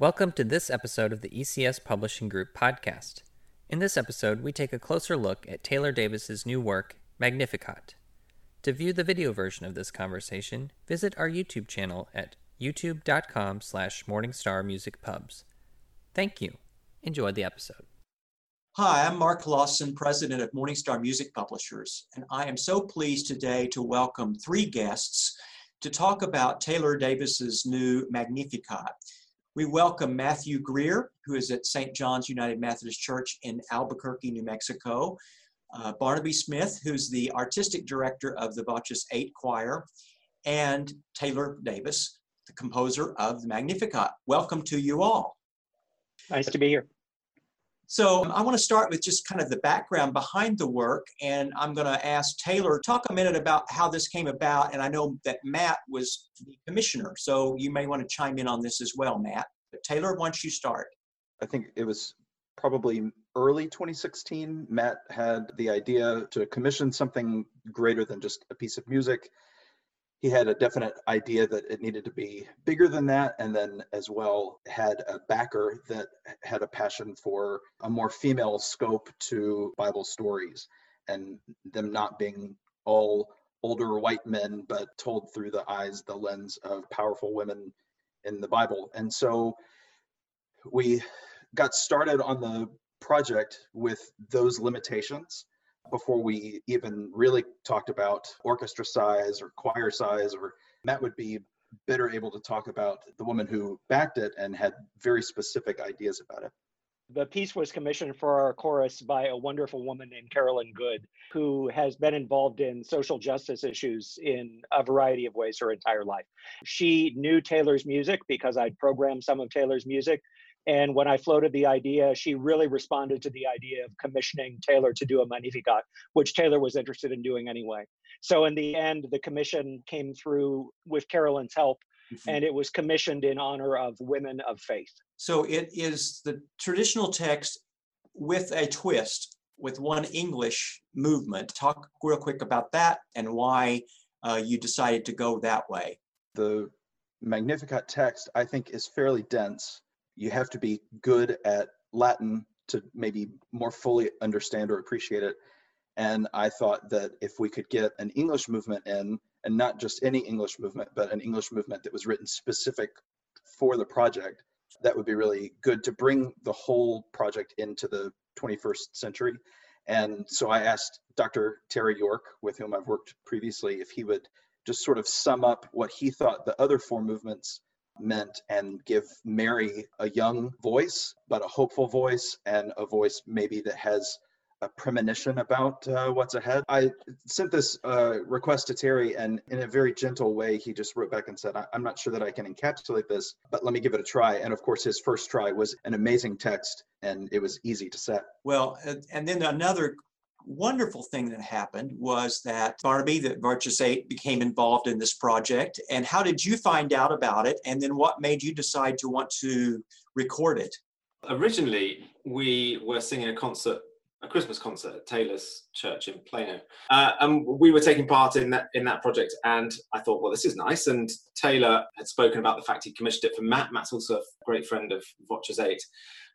Welcome to this episode of the ECS Publishing Group podcast. In this episode, we take a closer look at Taylor Davis's new work, Magnificat. To view the video version of this conversation, visit our YouTube channel at youtube.com slash morningstarmusicpubs. Thank you. Enjoy the episode. Hi, I'm Mark Lawson, president of Morningstar Music Publishers, and I am so pleased today to welcome three guests to talk about Taylor Davis's new Magnificat. We welcome Matthew Greer, who is at St. John's United Methodist Church in Albuquerque, New Mexico. Uh, Barnaby Smith, who's the artistic director of the Voces 8 Choir, and Taylor Davis, the composer of the Magnificat. Welcome to you all. Nice to be here. So I want to start with just kind of the background behind the work, and I'm going to ask Taylor talk a minute about how this came about. And I know that Matt was the commissioner, so you may want to chime in on this as well, Matt. Taylor, once you start. I think it was probably early 2016. Matt had the idea to commission something greater than just a piece of music he had a definite idea that it needed to be bigger than that and then as well had a backer that had a passion for a more female scope to bible stories and them not being all older white men but told through the eyes the lens of powerful women in the bible and so we got started on the project with those limitations before we even really talked about orchestra size or choir size or Matt would be better able to talk about the woman who backed it and had very specific ideas about it. The piece was commissioned for our chorus by a wonderful woman named Carolyn Good, who has been involved in social justice issues in a variety of ways her entire life. She knew Taylor's music because I'd programmed some of Taylor's music. And when I floated the idea, she really responded to the idea of commissioning Taylor to do a Magnificat, which Taylor was interested in doing anyway. So in the end, the commission came through with Carolyn's help, mm-hmm. and it was commissioned in honor of women of faith. So it is the traditional text with a twist, with one English movement. Talk real quick about that and why uh, you decided to go that way. The Magnificat text, I think, is fairly dense you have to be good at Latin to maybe more fully understand or appreciate it. And I thought that if we could get an English movement in, and not just any English movement, but an English movement that was written specific for the project, that would be really good to bring the whole project into the 21st century. And so I asked Dr. Terry York, with whom I've worked previously, if he would just sort of sum up what he thought the other four movements meant and give Mary a young voice, but a hopeful voice and a voice maybe that has a premonition about uh, what's ahead. I sent this uh, request to Terry, and in a very gentle way, he just wrote back and said, I'm not sure that I can encapsulate this, but let me give it a try. And of course, his first try was an amazing text, and it was easy to set. Well, and then another wonderful thing that happened was that Barnaby, that Voces 8 became involved in this project. And how did you find out about it? And then what made you decide to want to record it? Originally, we were singing a concert a Christmas concert at Taylor's Church in Plano, uh, and we were taking part in that in that project. And I thought, well, this is nice. And Taylor had spoken about the fact he commissioned it for Matt. Matt's also a great friend of Voces 8,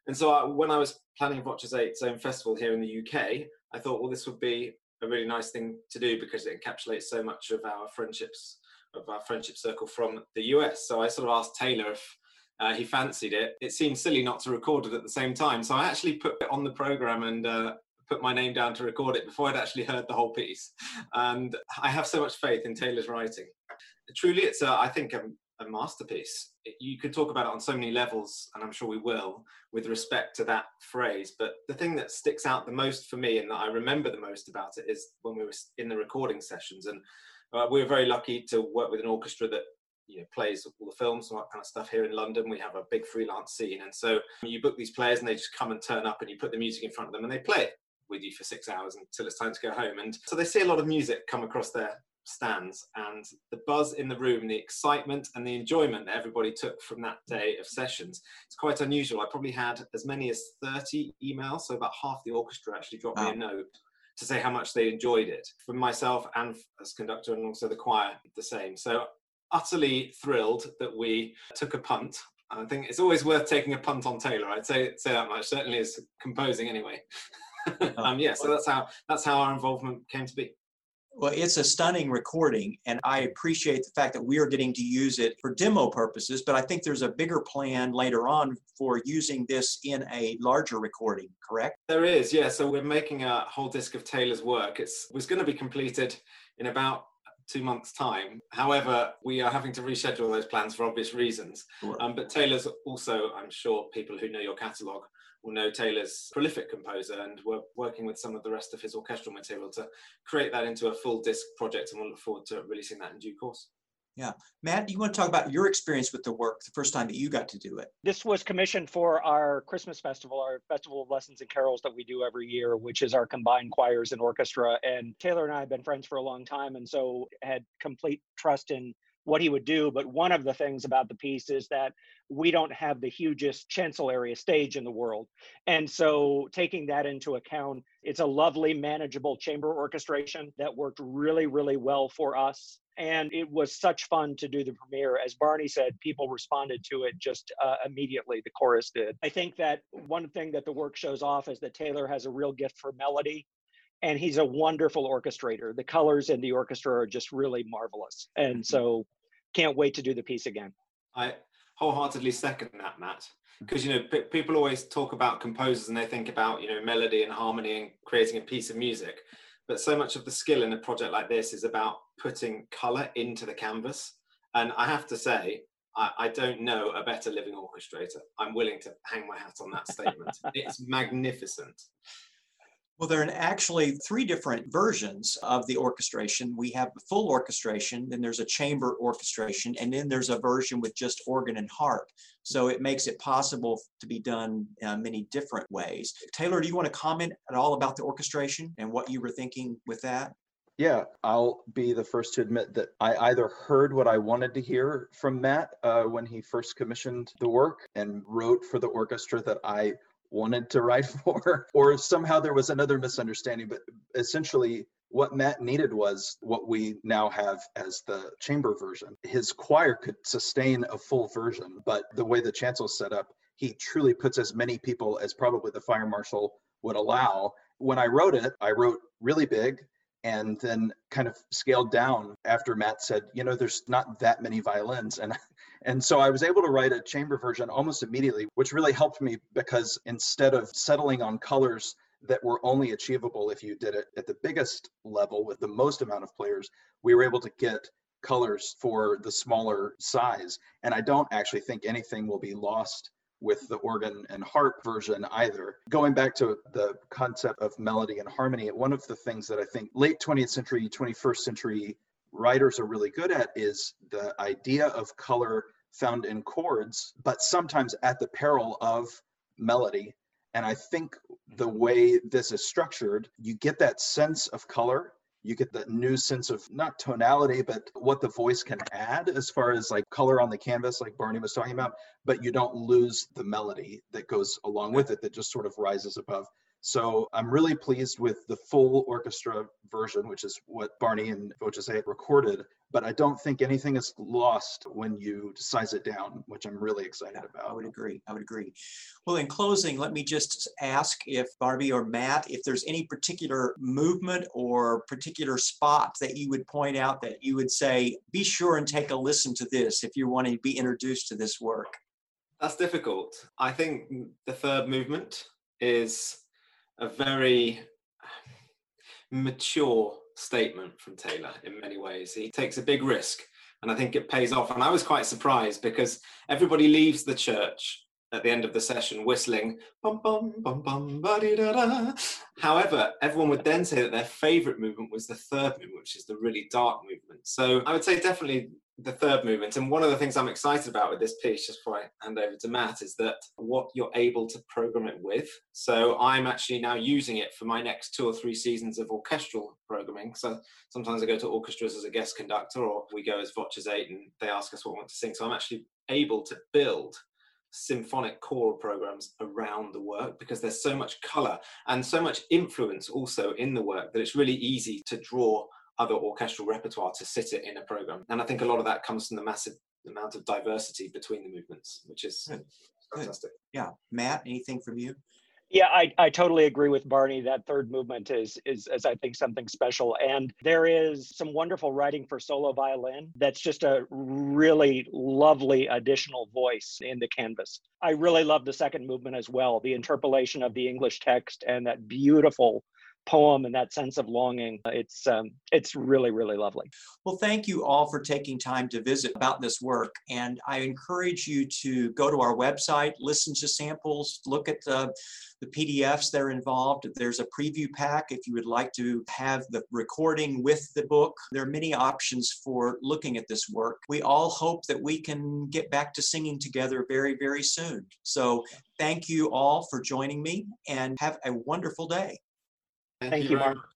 and so I, when I was planning Voces 8's own festival here in the UK, I thought, well, this would be a really nice thing to do because it encapsulates so much of our friendships, of our friendship circle from the US. So I sort of asked Taylor if uh, he fancied it. It seemed silly not to record it at the same time. So I actually put it on the program and uh, put my name down to record it before I'd actually heard the whole piece. And I have so much faith in Taylor's writing. Truly, it's, a, I think, a, a masterpiece. You could talk about it on so many levels, and I'm sure we will, with respect to that phrase. But the thing that sticks out the most for me and that I remember the most about it is when we were in the recording sessions. And uh, we were very lucky to work with an orchestra that you know plays all the films and that kind of stuff here in London. We have a big freelance scene, and so you book these players and they just come and turn up, and you put the music in front of them and they play it with you for six hours until it's time to go home. And so they see a lot of music come across their stands and the buzz in the room, the excitement and the enjoyment that everybody took from that day of sessions. It's quite unusual. I probably had as many as 30 emails, so about half the orchestra actually dropped wow. me a note to say how much they enjoyed it. From myself and as conductor and also the choir, the same. So utterly thrilled that we took a punt I think it's always worth taking a punt on Taylor. I'd say say that much. Certainly as composing anyway. um, yeah, so that's how that's how our involvement came to be. Well, it's a stunning recording, and I appreciate the fact that we are getting to use it for demo purposes, but I think there's a bigger plan later on for using this in a larger recording, correct? There is, yeah. So we're making a whole disc of Taylor's work. It's was going to be completed in about two months' time. However, we are having to reschedule those plans for obvious reasons. Sure. Um, but Taylor's also, I'm sure people who know your catalogue will know Taylor's prolific composer, and we're working with some of the rest of his orchestral material to create that into a full disc project, and we'll look forward to releasing that in due course. Yeah. Matt, do you want to talk about your experience with the work the first time that you got to do it? This was commissioned for our Christmas festival, our Festival of Lessons and Carols that we do every year, which is our combined choirs and orchestra. And Taylor and I have been friends for a long time, and so had complete trust in what he would do. But one of the things about the piece is that we don't have the hugest chancel area stage in the world. And so taking that into account, it's a lovely, manageable chamber orchestration that worked really, really well for us. And it was such fun to do the premiere. As Barney said, people responded to it just uh, immediately. The chorus did. I think that one thing that the work shows off is that Taylor has a real gift for melody and he's a wonderful orchestrator. The colors in the orchestra are just really marvelous, and mm-hmm. so can't wait to do the piece again. I wholeheartedly second that, Matt, because you know p- people always talk about composers and they think about you know melody and harmony and creating a piece of music, but so much of the skill in a project like this is about putting color into the canvas. And I have to say, I, I, don't know a better living orchestrator. I'm willing to hang my hat on that statement. it's magnificent. Well, there are actually three different versions of the orchestration. We have the full orchestration, then there's a chamber orchestration, and then there's a version with just organ and harp. So it makes it possible to be done uh, many different ways. Taylor, do you want to comment at all about the orchestration and what you were thinking with that? Yeah, I'll be the first to admit that I either heard what I wanted to hear from Matt uh, when he first commissioned the work and wrote for the orchestra that I wanted to write for, or somehow there was another misunderstanding. But essentially, what Matt needed was what we now have as the chamber version. His choir could sustain a full version, but the way the chancel's set up, he truly puts as many people as probably the fire marshal would allow. When I wrote it, I wrote really big and then kind of scaled down after Matt said, you know, there's not that many violins. And and so I was able to write a chamber version almost immediately, which really helped me because instead of settling on colors that were only achievable if you did it at the biggest level with the most amount of players, we were able to get colors for the smaller size. And I don't actually think anything will be lost with the organ and harp version either. Going back to the concept of melody and harmony, one of the things that I think late 20th century, 21st century writers are really good at is the idea of color found in chords, but sometimes at the peril of melody. And I think the mm-hmm. way this is structured, you get that sense of color you get that new sense of not tonality, but what the voice can add as far as like color on the canvas, like Barney was talking about, but you don't lose the melody that goes along with it that just sort of rises above. So I'm really pleased with the full orchestra version, which is what Barney and Voces recorded. But I don't think anything is lost when you size it down, which I'm really excited about. I would agree. I would agree. Well, in closing, let me just ask if Barney or Matt, if there's any particular movement or particular spot that you would point out that you would say, be sure and take a listen to this if you want to be introduced to this work. That's difficult. I think the third movement is a very mature statement from Taylor in many ways. He takes a big risk and I think it pays off. And I was quite surprised because everybody leaves the church at the end of the session whistling bum bum bum bum da da. However, everyone would then say that their favorite movement was the third movement, which is the really dark movement. So I would say definitely the third movement. And one of the things I'm excited about with this piece, just before I hand over to Matt, is that what you're able to program it with. So I'm actually now using it for my next two or three seasons of orchestral programming. So sometimes I go to orchestras as a guest conductor, or we go as Voces 8 and they ask us what we want to sing. So I'm actually able to build symphonic choral programs around the work because there's so much color and so much influence also in the work that it's really easy to draw other orchestral repertoire to sit it in a program. And I think a lot of that comes from the massive amount of diversity between the movements, which is Good. fantastic. Yeah. Matt, anything from you? Yeah, I, I totally agree with Barney. That third movement is, is is I think something special, and there is some wonderful writing for solo violin. That's just a really lovely additional voice in the canvas. I really love the second movement as well. The interpolation of the English text and that beautiful poem and that sense of longing. It's um, it's really really lovely. Well, thank you all for taking time to visit about this work. And I encourage you to go to our website, listen to samples, look at the, the PDFs that are involved. There's a preview pack if you would like to have the recording with the book. There are many options for looking at this work. We all hope that we can get back to singing together very, very soon. So thank you all for joining me and have a wonderful day. Thank you, Mark.